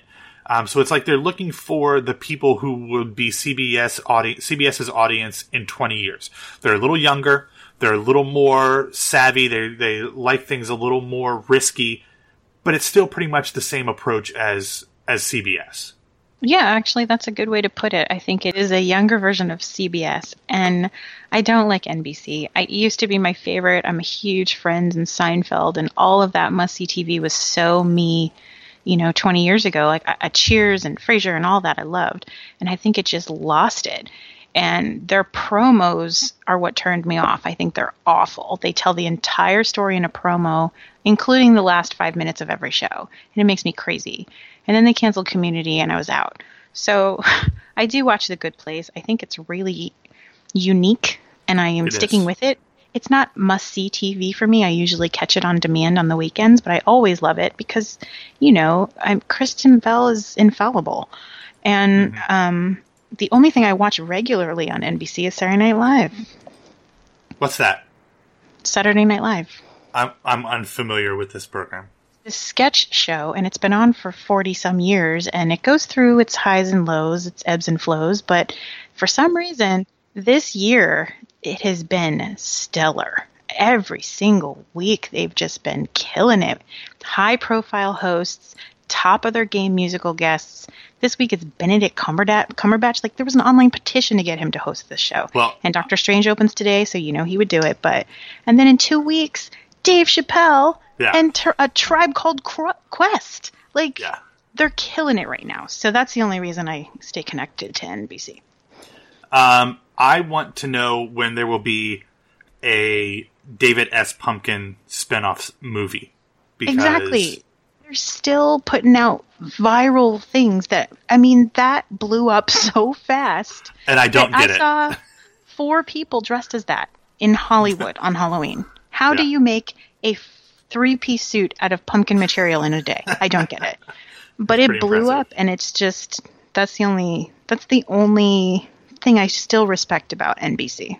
Um, so it's like they're looking for the people who would be CBS audience, CBS's audience in 20 years. They're a little younger. They're a little more savvy. They they like things a little more risky, but it's still pretty much the same approach as as CBS. Yeah, actually, that's a good way to put it. I think it is a younger version of CBS, and I don't like NBC. I used to be my favorite. I'm a huge Friends and Seinfeld, and all of that must see TV was so me, you know, 20 years ago. Like a Cheers and Frasier and all that I loved, and I think it just lost it. And their promos are what turned me off. I think they're awful. They tell the entire story in a promo, including the last five minutes of every show, and it makes me crazy. And then they canceled Community, and I was out. So I do watch The Good Place. I think it's really unique, and I am It sticking is. with it. It's not must see TV for me. I usually catch it on demand on the weekends, but I always love it because, you know, I'm Kristen Bell is infallible, and um, the only thing I watch regularly on NBC is Saturday Night Live. What's that? Saturday Night Live. I'm I'm unfamiliar with this program. a sketch show and it's been on for 40 some years and it goes through its highs and lows, its ebbs and flows, but for some reason this year it has been stellar. Every single week they've just been killing it. High profile hosts, top of their game musical guests. This week it's Benedict Cumberbatch. Cumberbatch. Like there was an online petition to get him to host this show. Well- and Doctor Strange opens today, so you know he would do it. But and then in two weeks, Dave Chappelle Yeah. and ter- a tribe called Qu- Quest. Like Yeah. they're killing it right now. So that's the only reason I stay connected to NBC. Um, I want to know when there will be a David S. Pumpkin spinoff movie. Because Exactly. They're still putting out viral things that I mean that blew up so fast. And I don't get I it. saw four people dressed as that in Hollywood on Halloween. How do you make a three-piece suit out of pumpkin material in a day? I don't get it. But it blew impressive. up, and it's just that's the only that's the only thing I still respect about NBC.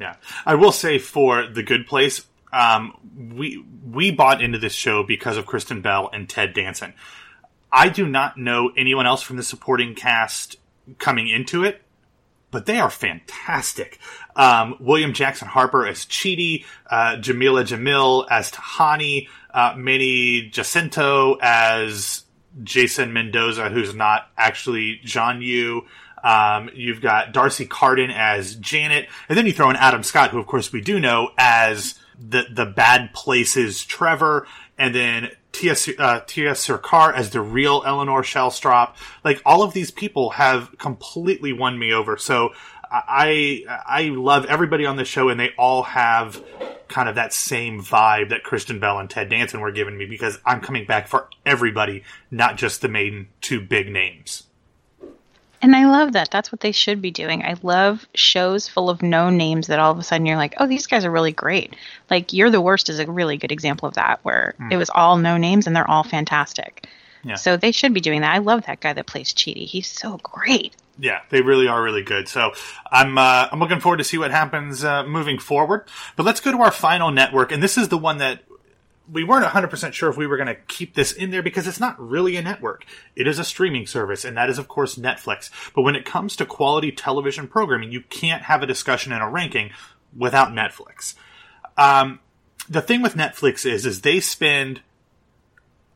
Yeah, I will say for the Good Place, um, we we bought into this show because of Kristen Bell and Ted Danson. I do not know anyone else from the supporting cast coming into it, but they are fantastic. Um, William Jackson Harper as Chidi, uh, Jamila Jamil as Tahani, uh, Manny Jacinto as Jason Mendoza, who's not actually Jianyu. Um, you've got D'Arcy Carden as Janet, and then you throw in Adam Scott, who of course we do know as the the Bad Places Trevor, and then Tia uh, Tiya Sircar as the real Eleanor Shellstrop. Like all of these people have completely won me over. So I I love everybody on the show, and they all have kind of that same vibe that Kristen Bell and Ted Danson were giving me because I'm coming back for everybody, not just the main two big names. And I love that. That's what they should be doing. I love shows full of no names that all of a sudden you're like, oh, these guys are really great. Like, You're the Worst is a really good example of that, where it was all no names and they're all fantastic. Yeah. So they should be doing that. I love that guy that plays Chidi. He's so great. Yeah, they really are really good. So I'm uh, I'm looking forward to see what happens uh, moving forward. But let's go to our final network, and this is the one that we weren't 100% sure if we were going to keep this in there because it's not really a network. It is a streaming service, and that is, of course, Netflix. But when it comes to quality television programming, you can't have a discussion and a ranking without Netflix. Um, the thing with Netflix is, is they spend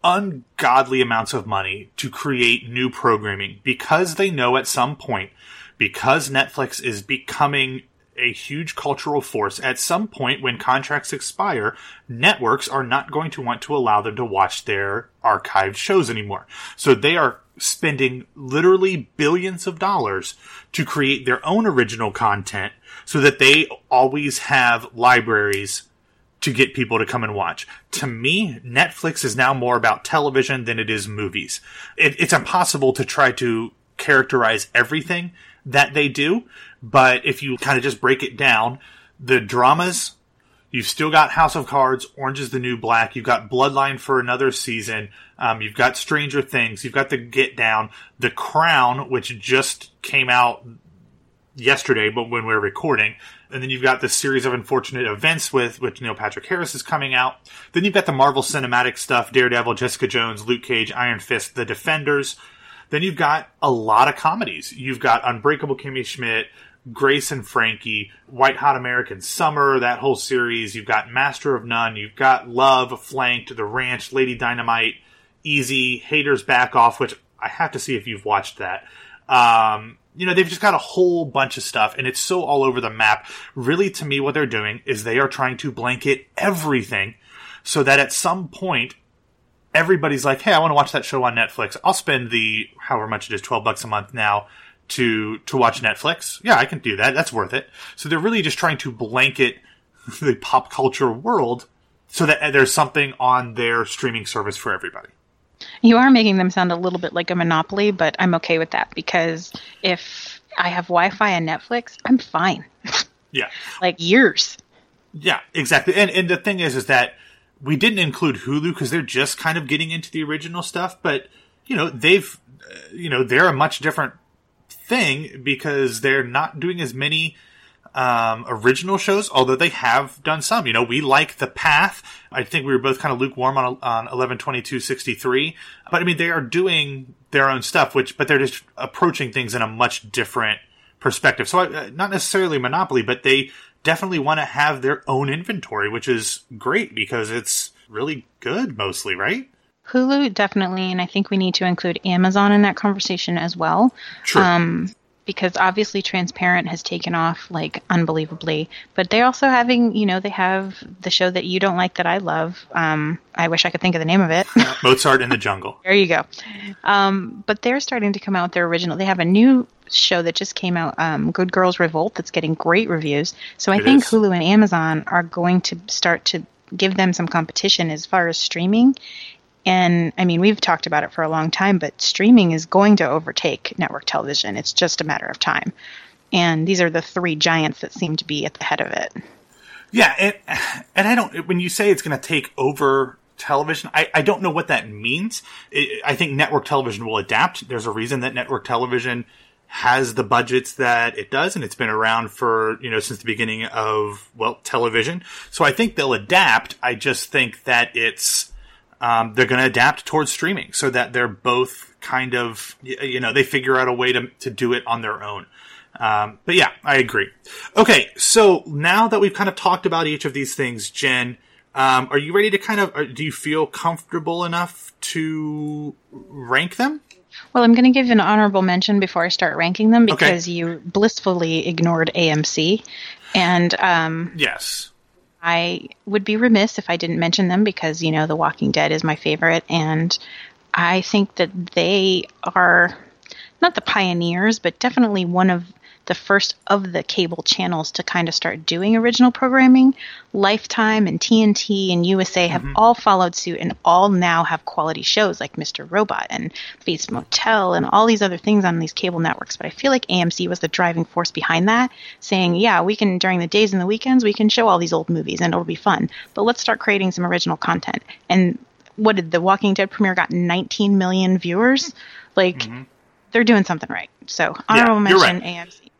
ungodly amounts of money to create new programming because they know at some point, because Netflix is becoming a huge cultural force, at some point when contracts expire, networks are not going to want to allow them to watch their archived shows anymore. So they are spending literally billions of dollars to create their own original content so that they always have libraries to get people to come and watch. To me, Netflix is now more about television than it is movies. It, it's impossible to try to characterize everything that they do, but if you kind of just break it down, the dramas, you've still got House of Cards, Orange is the New Black, you've got Bloodline for another season, um, you've got Stranger Things, you've got The Get Down, The Crown, which just came out yesterday, but when we're recording. And then you've got this series of unfortunate events with which Neil Patrick Harris is coming out. Then you've got the Marvel cinematic stuff: Daredevil, Jessica Jones, Luke Cage, Iron Fist, The Defenders. Then you've got a lot of comedies. You've got Unbreakable Kimmy Schmidt, Grace and Frankie, Wet Hot American Summer, that whole series. You've got Master of None. You've got Love, Flaked, The Ranch, Lady Dynamite, Easy, Haters Back Off, which I have to see if you've watched that. Um, you know, they've just got a whole bunch of stuff and it's so all over the map. Really, to me, what they're doing is they are trying to blanket everything so that at some point, everybody's like, hey, I want to watch that show on Netflix. I'll spend the, however much it is, 12 bucks a month now to, to watch Netflix. Yeah, I can do that. That's worth it. So they're really just trying to blanket the pop culture world so that there's something on their streaming service for everybody. You are making them sound a little bit like a monopoly, but I'm okay with that because if I have Wi-Fi and Netflix, I'm fine. Yeah. like years. Yeah, exactly. And and the thing is is that we didn't include Hulu because they're just kind of getting into the original stuff, but you know, they've uh, you know, they're a much different thing because they're not doing as many um, original shows, although they have done some. You know, we like The Path. I think we were both kind of lukewarm on, on 112263. But I mean, they are doing their own stuff, which, but they're just approaching things in a much different perspective. So, uh, not necessarily monopoly, but they definitely want to have their own inventory, which is great because it's really good mostly, right? Hulu definitely, and I think we need to include Amazon in that conversation as well. Um, because obviously Transparent has taken off like unbelievably, but they're also having, you know, they have the show that you don't like that I love. Um, I wish I could think of the name of it. Mozart in the Jungle. There you go. Um, but they're starting to come out with their original. They have a new show that just came out, um, Good Girls Revolt, that's getting great reviews. So I It think is. Hulu and Amazon are going to start to give them some competition as far as streaming. And I mean, we've talked about it for a long time, but streaming is going to overtake network television. It's just a matter of time. And these are the three giants that seem to be at the head of it. Yeah, and, and I don't. When you say it's going to take over television, I, I don't know what that means. I I think network television will adapt. There's a reason that network television has the budgets that it does, and it's been around for you know since the beginning of well television. So I think they'll adapt. I just think that it's um, they're going to adapt towards streaming so that they're both kind of you know they figure out a way to to do it on their own. Um, but yeah, I agree. Okay, so now that we've kind of talked about each of these things, Jen, um, are you ready to kind of? Or do you feel comfortable enough to rank them? Well, I'm going to give an honorable mention before I start ranking them Okay. because you blissfully ignored AMC. And um, Yes. I would be remiss if I didn't mention them because, you know, The Walking Dead is my favorite. And I think that they are not the pioneers, but definitely one of the first of the cable channels to kind of start doing original programming. Lifetime and TNT and USA have mm-hmm. all followed suit and all now have quality shows like Mr. Robot and Bates Motel and all these other things on these cable networks. But I feel like AMC was the driving force behind that, saying, yeah, we can, during the days and the weekends, we can show all these old movies and it'll be fun. But let's start creating some original content. And what did The Walking Dead premiere got 19 million viewers? Like, mm-hmm. they're doing something right. So, honorable you're mention right. AMC.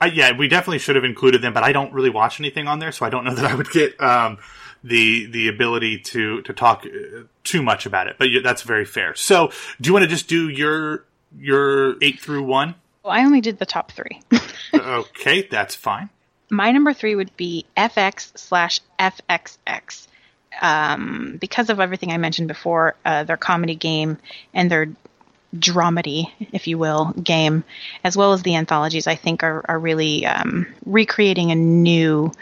I, yeah, we definitely should have included them, but I don't really watch anything on there, so I don't know that I would get um, the the ability to to talk uh, too much about it. But that's very fair. So, do you want to just do your your eight through one? Well, I only did the top three. okay, that's fine. My number three would be FX slash FXX. Um, because of everything I mentioned before, uh, their comedy game and their dramedy, if you will, game, as well as the anthologies, I think are, are really um, recreating a new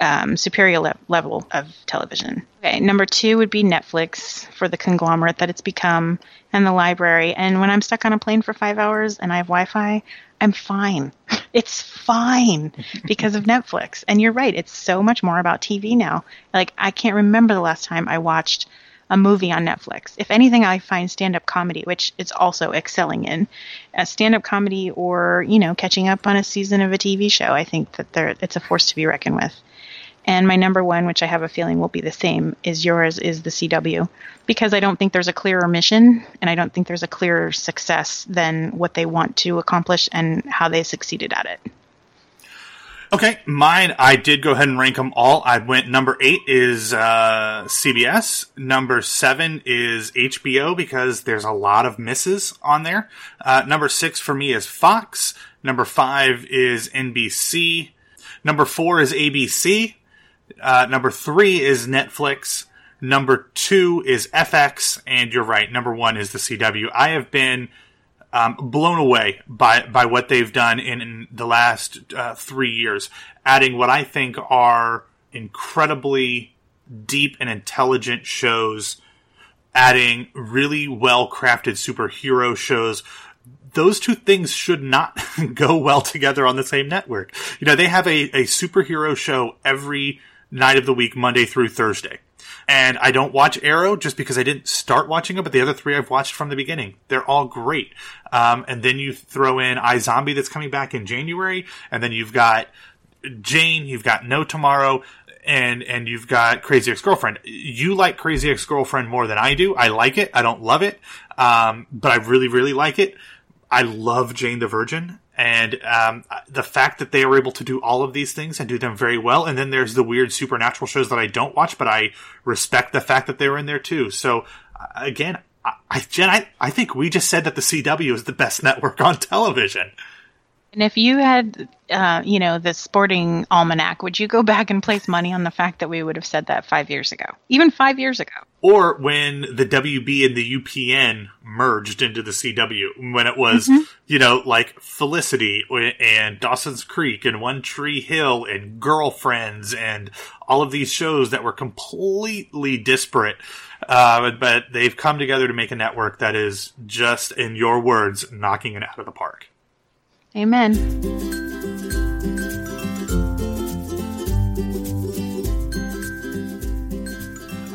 um, superior le- level of television. Okay, number two would be Netflix for the conglomerate that it's become and the library. And when I'm stuck on a plane for five hours and I have Wi Fi, I'm fine. It's fine because of Netflix. And you're right, it's so much more about TV now. Like, I can't remember the last time I watched a movie on Netflix. If anything, I find stand up comedy, which it's also excelling in, a stand up comedy or, you know, catching up on a season of a TV show. I think that there, it's a force to be reckoned with. And my number one, which I have a feeling will be the same, is yours, is the CW. Because I don't think there's a clearer mission and I don't think there's a clearer success than what they want to accomplish and how they succeeded at it. Okay, mine. I did go ahead and rank them all. I went number eight is uh, CBS. Number seven is HBO because there's a lot of misses on there. Uh, number six for me is Fox. Number five is NBC. Number four is ABC. Uh, number three is Netflix. Number two is FX, and you're right. Number one is the CW. I have been um, blown away by by what they've done in, in the last uh, three years, adding what I think are incredibly deep and intelligent shows, adding really well crafted superhero shows. Those two things should not go well together on the same network. You know, they have a, a superhero show every night of the week, Monday through Thursday. And I don't watch Arrow just because I didn't start watching it, but the other three I've watched from the beginning. They're all great. Um, and then you throw in iZombie that's coming back in January, and then you've got Jane, you've got No Tomorrow, and and you've got Crazy Ex Girlfriend. You like Crazy Ex Girlfriend more than I do. I like it. I don't love it, um, but I really really like it. I love Jane the Virgin, and um, the fact that they are able to do all of these things and do them very well. And then there's the weird supernatural shows that I don't watch, but I respect the fact that they're in there too. So again, I, Jen, I, I think we just said that the CW is the best network on television. And if you had, uh, you know, the sporting almanac, would you go back and place money on the fact that we would have said that five years ago, even five years ago? Or when the WB and the UPN merged into the CW, when it was, mm-hmm. you know, like Felicity and Dawson's Creek and One Tree Hill and Girlfriends and all of these shows that were completely disparate. Uh, but they've come together to make a network that is just, in your words, knocking it out of the park. Amen.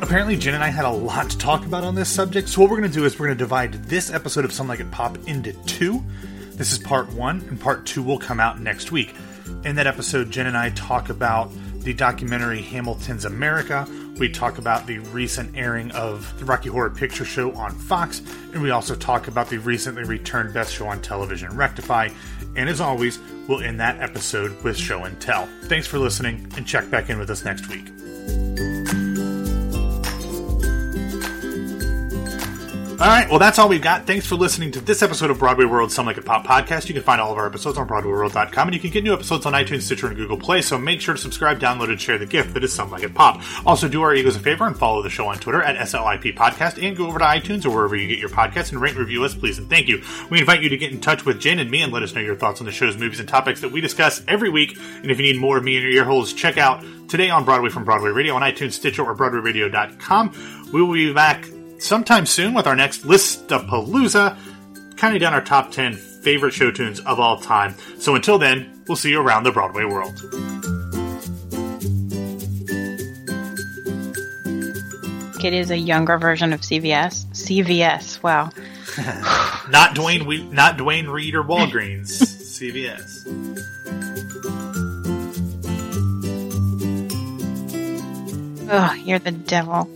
Apparently, Jen and I had a lot to talk about on this subject, so what we're going to do is we're going to divide this episode of Some Like It Pop into two. This is part one, and part two will come out next week. In that episode, Jen and I talk about the documentary Hamilton's America. We talk about the recent airing of the Rocky Horror Picture Show on Fox, and we also talk about the recently returned Best Show on Television, Rectify. And as always, we'll end that episode with Show and Tell. Thanks for listening, and check back in with us next week. All right, well, that's all we've got. Thanks for listening to this episode of Broadway World Some Like It Pop podcast. You can find all of our episodes on BroadwayWorld.com, and you can get new episodes on iTunes, Stitcher, and Google Play. So make sure to subscribe, download, and share the gift that is Some Like It Pop. Also, do our egos a favor and follow the show on Twitter at SLIP Podcast, and go over to iTunes or wherever you get your podcasts and rate and review us, please, and thank you. We invite you to get in touch with Jen and me and let us know your thoughts on the show's movies and topics that we discuss every week. And if you need more of me in your ear holes, check out Today on Broadway from Broadway Radio on iTunes, Stitcher, or BroadwayRadio.com. We will be back sometime soon with our next list of Palooza, counting down our top 10 favorite show tunes of all time. So until then, we'll see you around the Broadway world. It is a younger version of CVS. CVS, wow. not Dwayne, we, not Duane Reade or Walgreens. CVS. Oh, you're the devil.